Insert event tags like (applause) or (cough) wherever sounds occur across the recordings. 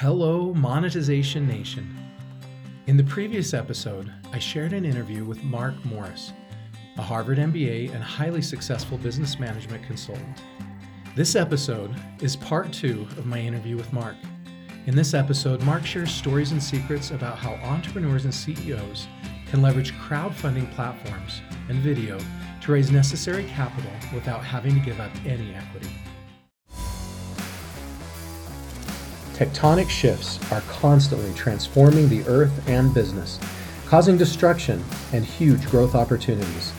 Hello, Monetization Nation. In the previous episode, I shared an interview with Mark Morris, a Harvard MBA and highly successful business management consultant. This episode is part two of my interview with Mark. In this episode, Mark shares stories and secrets about how entrepreneurs and CEOs can leverage crowdfunding platforms and video to raise necessary capital without having to give up any equity. Tectonic shifts are constantly transforming the earth and business, causing destruction and huge growth opportunities.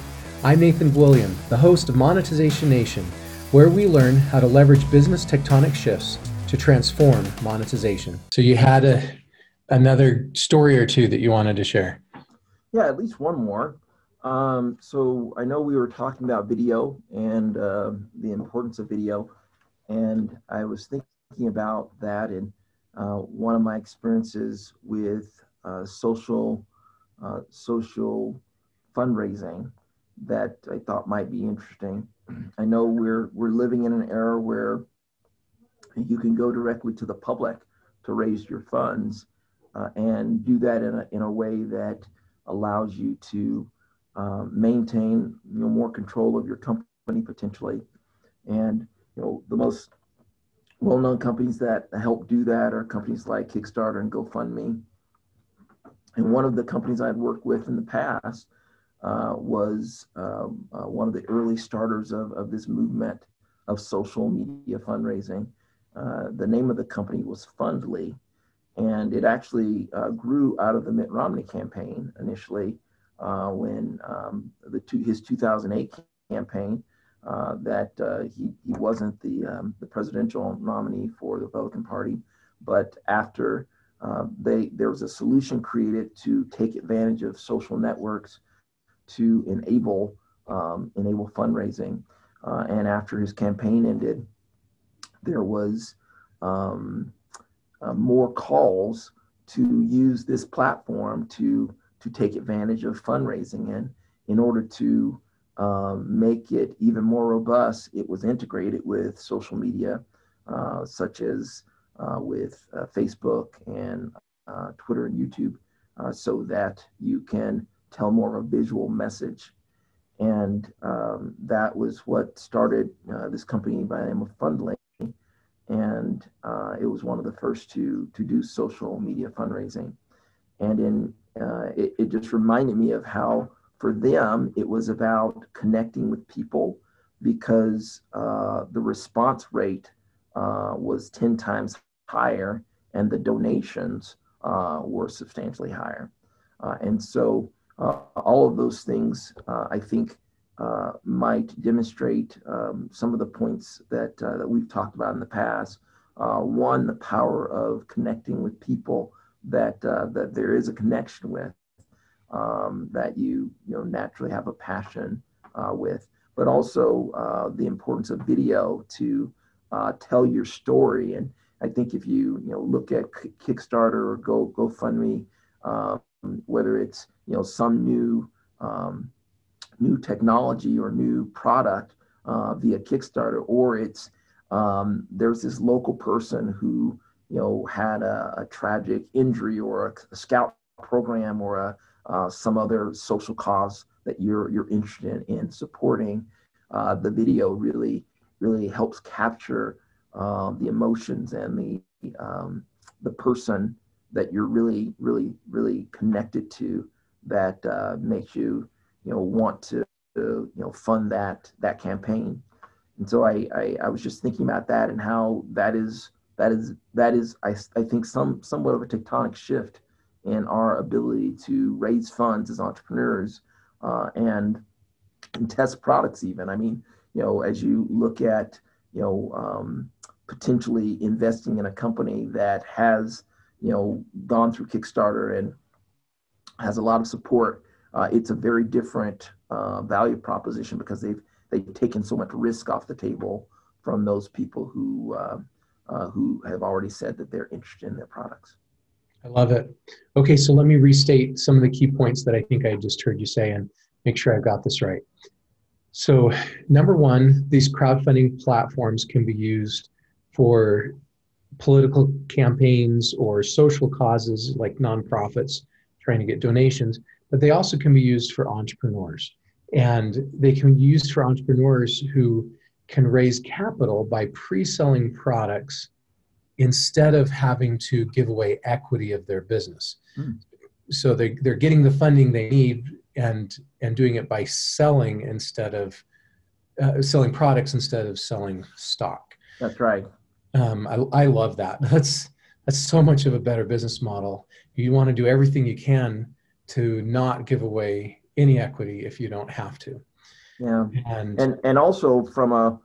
I'm Nathan William, the host of Monetization Nation, where we learn how to leverage business tectonic shifts to transform monetization. So you had a, another story or two that you wanted to share. Yeah, at least one more. Um, so I know we were talking about video and uh, the importance of video, and I was thinking about that and uh, one of my experiences with uh, social uh, social fundraising that I thought might be interesting. I know we're we're living in an era where you can go directly to the public to raise your funds uh, and do that in a, in a way that allows you to um, maintain you know more control of your company potentially and you know the most well-known companies that help do that are companies like Kickstarter and GoFundMe. And one of the companies I'd worked with in the past uh, was um, uh, one of the early starters of, of this movement of social media fundraising. Uh, the name of the company was Fundly, and it actually uh, grew out of the Mitt Romney campaign initially uh, when um, the two, his 2008 campaign uh, that uh, he, he wasn't the, um, the presidential nominee for the Republican Party. But after uh, they, there was a solution created to take advantage of social networks to enable, um, enable fundraising. Uh, and after his campaign ended, there was um, uh, more calls to use this platform to, to take advantage of fundraising and in order to um, make it even more robust, it was integrated with social media, uh, such as uh, with uh, Facebook and uh, Twitter and YouTube, uh, so that you can tell more of a visual message. And um, that was what started uh, this company by the name of Fundly. And it was one of the first to, to do social media fundraising. And in, it, it just reminded me of how for them, it was about connecting with people because uh, the response rate uh, was 10 times higher and the donations uh, were substantially higher. Uh, and so uh, all of those things, uh, I think, might demonstrate um, some of the points that, that we've talked about in the past. one, the power of connecting with people that, that there is a connection with um, that you you know naturally have a passion uh, with, but also uh, the importance of video to uh, tell your story. And I think if you you know look at Kickstarter or Go GoFundMe, um, whether it's you know some new um, new technology or new product uh, via Kickstarter, or it's um, there's this local person who you know had a, a tragic injury or a, a scout program or a uh, some other social cause that you're you're interested in supporting, uh, the video really really helps capture uh, the emotions and the um, the person that you're really really really connected to that uh, makes you you know want to you know fund that that campaign. And so I, I, I was just thinking about that and how that is that is that is I, I think some somewhat of a tectonic shift in our ability to raise funds as entrepreneurs uh, and, and test products even. I mean you know as you look at you know um, potentially investing in a company that has you know gone through kickstarter and has a lot of support uh, it's a very different uh, value proposition because they've they've taken so much risk off the table from those people who uh, uh who have already said that they're interested in their products I love it. Okay, so let me restate some of the key points that I think I just heard you say and make sure I've got this right. So, number one, these crowdfunding platforms can be used for political campaigns or social causes like nonprofits trying to get donations, but they also can be used for entrepreneurs. And they can be used for entrepreneurs who can raise capital by pre selling products instead of having to give away equity of their business. Mm. So they, they're getting the funding they need and, and doing it by selling instead of uh, selling products instead of selling stock. That's right. Um, I, I love that. (laughs) That's that's so much of a better business model. You want to do everything you can to not give away any equity if you don't have to. Yeah, and and and also from a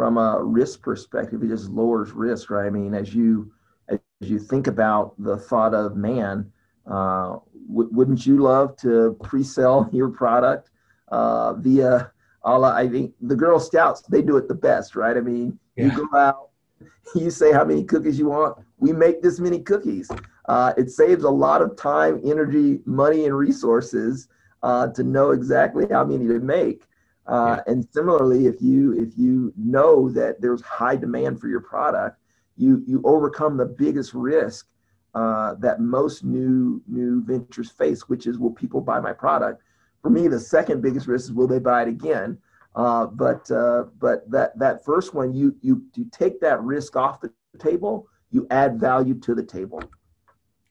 from a risk perspective, it just lowers risk, right? I mean, as you as you think about the thought of man, uh, w- wouldn't you love to pre-sell (laughs) your product uh, via? I think the Girl Scouts they do it the best, right? I mean, yeah. you go out, (laughs) you say how many cookies you want. We make this many cookies. Uh, it saves a lot of time, energy, money, and resources uh, to know exactly how many to make. Uh, yeah. And similarly, if you if you know that there's high demand for your product, you you overcome the biggest risk uh, that most new new ventures face, which is will people buy my product? For me, the second biggest risk is will they buy it again? Uh, but uh, but that that first one, you you you take that risk off the table, you add value to the table.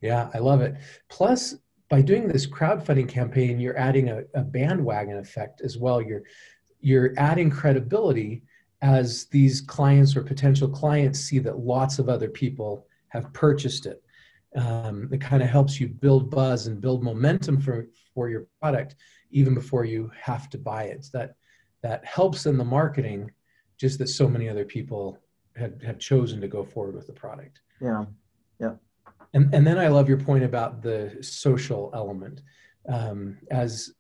Yeah, I love it. Plus, by doing this crowdfunding campaign, you're adding a, a bandwagon effect as well. You're you're adding credibility as these clients or potential clients see that lots of other people have purchased it. Um, it kind of helps you build buzz and build momentum for, for your product even before you have to buy it. It's that that helps in the marketing, just that so many other people have, have chosen to go forward with the product. Yeah. Yeah. And, and then I love your point about the social element. Um, as,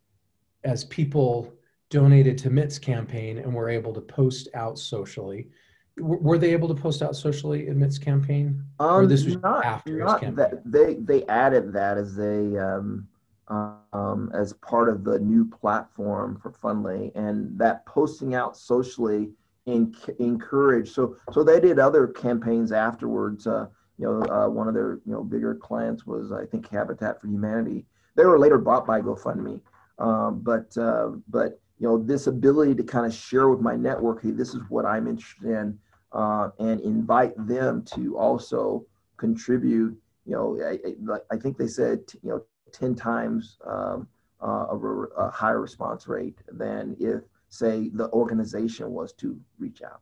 as people donated to Mitt's campaign and were able to post out socially, were they able to post out socially in Mitt's campaign? Um, or this was not, after not his campaign? That, they, they added that as a, um, um, as part of the new platform for Fundly, and that posting out socially encouraged. So, so they did other campaigns afterwards. Uh, you know, uh, one of their you know bigger clients was I think Habitat for Humanity. They were later bought by GoFundMe, um, but uh, but you know this ability to kind of share with my network, hey, this is what I'm interested in, uh, and invite them to also contribute. You know, I, I, think they said you know 10 times um, uh, a, a, higher response rate than if, say, the organization was to reach out.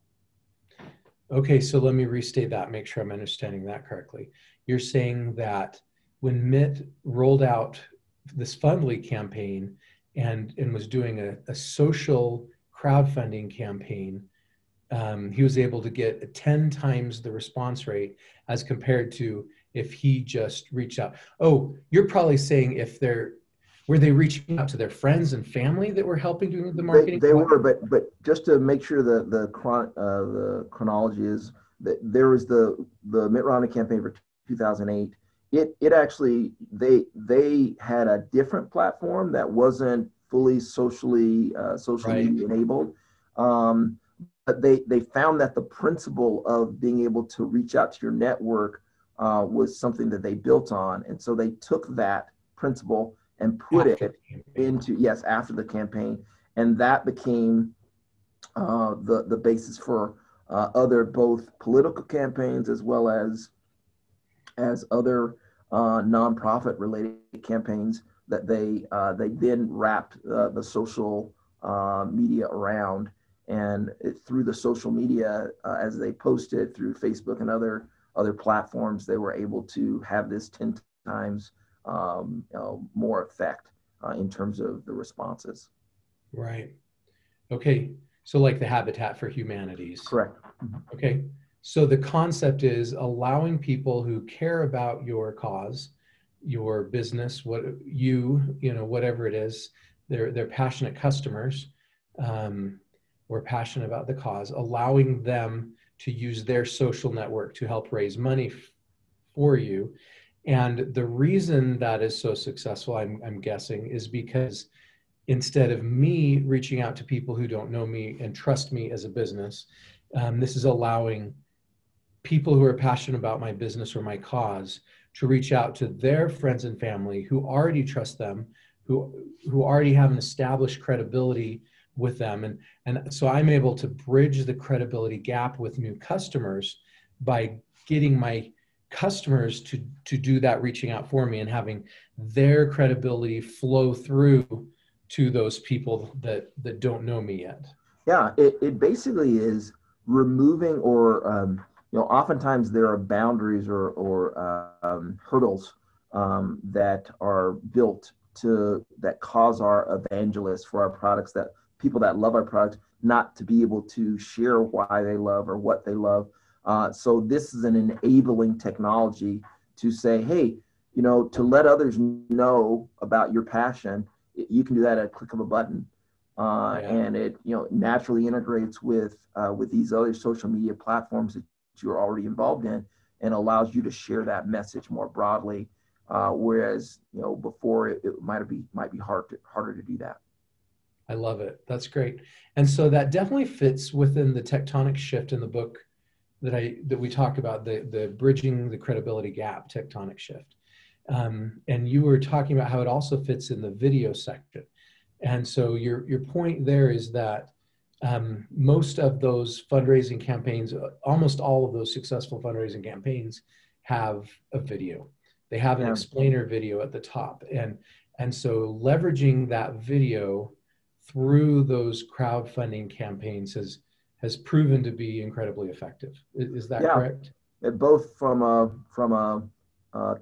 Okay, so let me restate that, make sure I'm understanding that correctly. You're saying that when Mitt rolled out this Fundly campaign and, and was doing a, a social crowdfunding campaign, um, he was able to get 10 times the response rate as compared to if he just reached out. Oh, you're probably saying if they're were they reaching out to their friends and family that were helping do the marketing? They, they were, but but just to make sure that the chron- uh, the chronology is that there was the the Mitt Romney campaign for 2008. It it actually they they had a different platform that wasn't fully socially uh, socially right. enabled. Um, but they they found that the principle of being able to reach out to your network uh, was something that they built on. And so they took that principle and put after it into, yes, after the campaign. And that became uh, the, the basis for uh, other both political campaigns as well as as other uh, nonprofit related campaigns that they uh, they then wrapped uh, the social uh, media around and it, through the social media as they posted through Facebook and other other platforms, they were able to have this 10 times um, you know, more effect uh, in terms of the responses. Right. Okay. So, like the Habitat for Humanities. Correct. Mm-hmm. Okay. So, the concept is allowing people who care about your cause, your business, what you, you know, whatever it is, they're, they're passionate customers um, or passionate about the cause, allowing them to use their social network to help raise money f- for you. And the reason that is so successful, I'm, I'm guessing, is because instead of me reaching out to people who don't know me and trust me as a business, um, this is allowing people who are passionate about my business or my cause to reach out to their friends and family who already trust them, who who already have an established credibility with them. And and so i'm able to bridge the credibility gap with new customers by getting my customers to to do that reaching out for me and having their credibility flow through to those people that that don't know me yet yeah it, it basically is removing or um, you know oftentimes there are boundaries or or um, hurdles um, that are built to that cause our evangelists for our products that people that love our product not to be able to share why they love or what they love. Uh, so this is an enabling technology to say, hey, you know, to let others know about your passion. You can do that at a click of a button, uh, yeah. and it you know naturally integrates with uh, with these other social media platforms that you're already involved in, and allows you to share that message more broadly. Uh, whereas you know before it, it might be might be hard to, harder to do that. I love it. That's great. And so that definitely fits within the tectonic shift in the book that I that we talk about the the bridging the credibility gap tectonic shift. Um, and you were talking about how it also fits in the video section. And so your your point there is that um, most of those fundraising campaigns, almost all of those successful fundraising campaigns, have a video. They have an yeah. explainer video at the top, and and so leveraging that video through those crowdfunding campaigns has has proven to be incredibly effective. Is, is that yeah. correct? Both from a from a uh,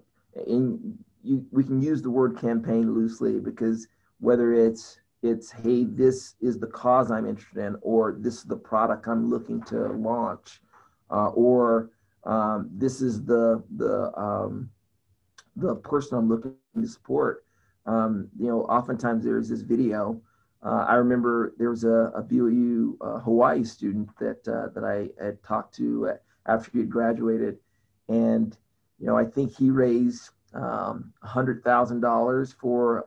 in you, we can use the word campaign loosely because whether it's it's hey this is the cause I'm interested in or this is the product I'm looking to launch uh, or um, this is the the um, the person I'm looking to support. Um, you know, oftentimes there's this video uh, I remember there was a, a BYU uh, Hawaii student that uh, that I had talked to after he had graduated, and you know I think he raised um, hundred thousand dollars for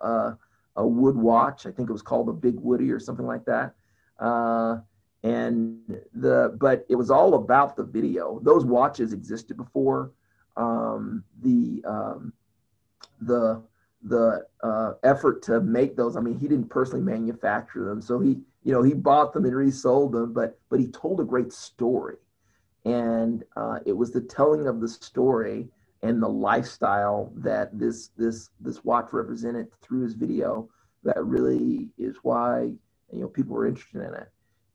a wood watch. I think it was called a Big Woody or something like that. Uh, and the but it was all about the video. Those watches existed before. Um, the um, the the uh, effort to make those. I mean, he didn't personally manufacture them, so he, you know, he bought them and resold them, but but he told a great story, and uh, it was the telling of the story and the lifestyle that this this this watch represented through his video that really is why you know people were interested in it,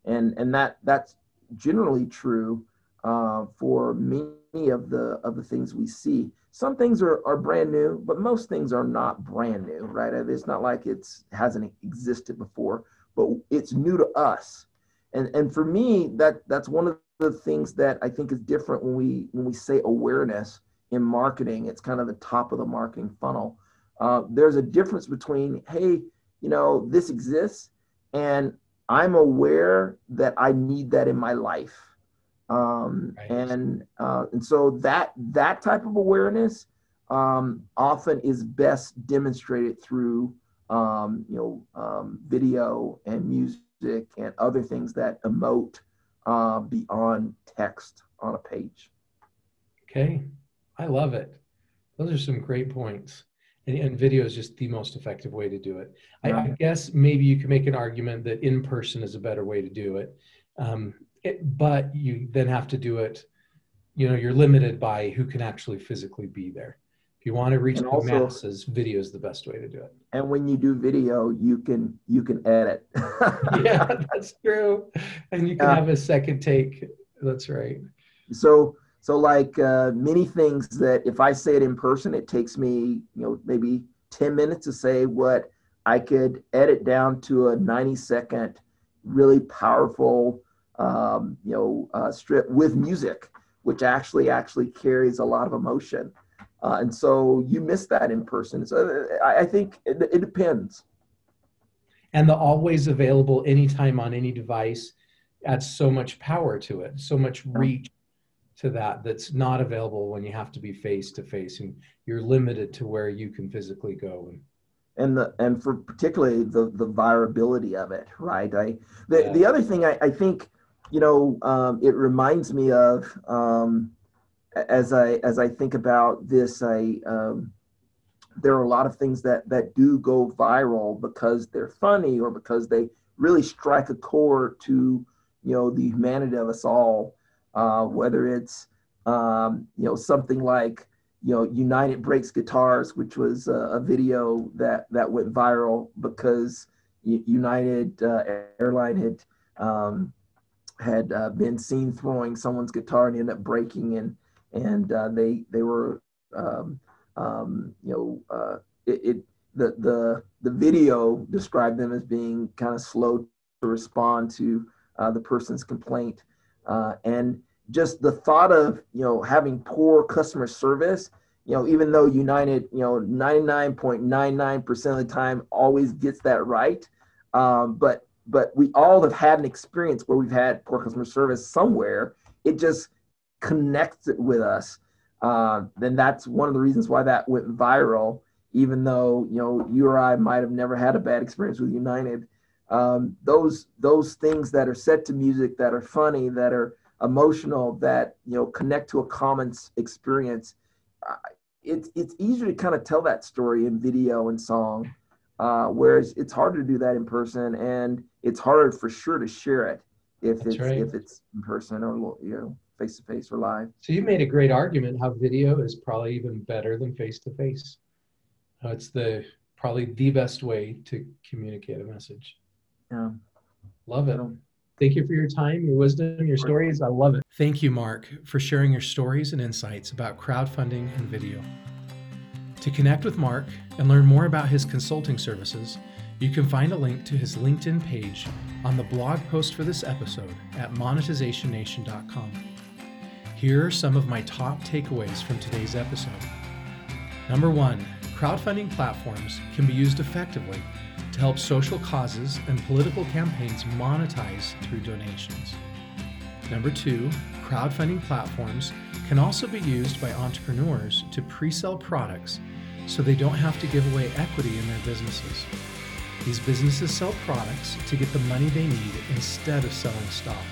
and and that that's generally true uh, for many of the of the things we see some things are, are brand new, but most things are not brand new, right? It's not like it's hasn't existed before, but it's new to us. And and for me, that that's one of the things that I think is different when we when we say awareness in marketing. It's kind of the top of the marketing funnel. Uh, there's a difference between hey, you know, this exists, and I'm aware that I need that in my life um, right. and uh, and so that that type of awareness um, often is best demonstrated through um, you know um, video and music and other things that emote uh, beyond text on a page. Okay, I love it. Those are some great points. And, and video is just the most effective way to do it. I, I, guess maybe you can make an argument that in person is a better way to do it. Um, it, but you then have to do it you know you're limited by who can actually physically be there. If you want to reach and the also, masses video is the best way to do it. And when you do video you can you can edit. (laughs) (laughs) Yeah that's true. And you can uh, have a second take. That's right. So so like uh, many things that if i say it in person it takes me you know maybe 10 minutes to say what i could edit down to a 90 second really powerful um, you know, uh, strip with music, which actually actually carries a lot of emotion. Uh, and so you miss that in person. So uh, I, I think it, it, depends. And the always available anytime on any device adds so much power to it, so much reach to that that's not available when you have to be face to face and you're limited to where you can physically go and and the and for particularly the the viability of it right i the, yeah. the other thing I, I think you know, um, it reminds me of um, as I as I think about this, I um, there are a lot of things that that do go viral because they're funny or because they really strike a chord to you know the humanity of us all. Uh, whether it's um, you know something like you know United Breaks Guitars, which was a, a video that that went viral because United uh, Airline had um, had uh, been seen throwing someone's guitar and ended up breaking and and uh, they they were um, um, you know uh, it, it, the the the video described them as being kind of slow to respond to uh, the person's complaint. Uh, and just the thought of you know having poor customer service you know even though united you know 99.99% of the time always gets that right um, but but we all have had an experience where we've had poor customer service somewhere. It just connects it with us. Uh, then that's one of the reasons why that went viral even though you know you or i might have never had a bad experience with united. Um, those those things that are set to music that are funny that are emotional that you know connect to a common experience uh, it's it's easier to kind of tell that story in video and song uh, whereas it's harder to do that in person and it's harder for sure to share it if That's it's right. if it's in person or you know face to face or live so you made a great argument how video is probably even better than face to face it's the probably the best way to communicate a message yeah love it Thank you for your time, your wisdom, your stories. I love it. Thank you, Mark, for sharing your stories and insights about crowdfunding and video. To connect with Mark and learn more about his consulting services, you can find a link to his LinkedIn page on the blog post for this episode at monetizationnation.com. Here are some of my top takeaways from today's episode. Number one, crowdfunding platforms can be used effectively to help social causes and political campaigns monetize through donations. Number two, crowdfunding platforms can also be used by entrepreneurs to pre sell products so they don't have to give away equity in their businesses. These businesses sell products to get the money they need instead of selling stock.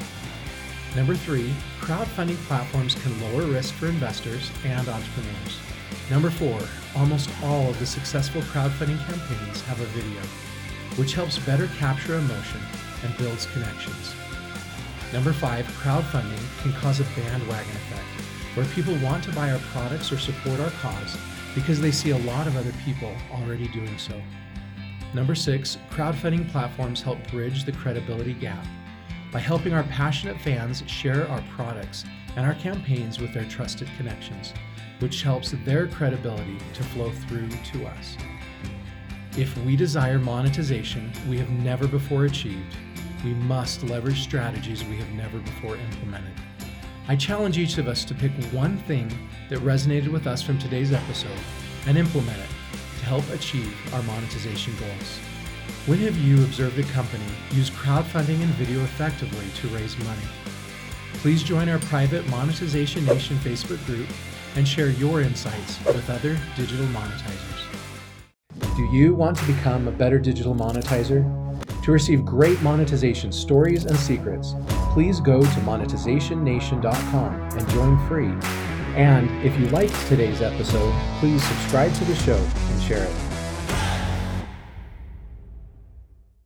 Number three, crowdfunding platforms can lower risk for investors and entrepreneurs. Number four, almost all of the successful crowdfunding campaigns have a video which helps better capture emotion and builds connections. Number five, crowdfunding can cause a bandwagon effect, where people want to buy our products or support our cause because they see a lot of other people already doing so. Number six, crowdfunding platforms help bridge the credibility gap by helping our passionate fans share our products and our campaigns with their trusted connections, which helps their credibility to flow through to us. If we desire monetization we have never before achieved, we must leverage strategies we have never before implemented. I challenge each of us to pick one thing that resonated with us from today's episode and implement it to help achieve our monetization goals. When have you observed a company use crowdfunding and video effectively to raise money? Please join our private Monetization Nation Facebook group and share your insights with other digital monetizers. Do you want to become a better digital monetizer? To receive great monetization stories and secrets, please go to monetizationnation.com and join free. And if you liked today's episode, please subscribe to the show and share it.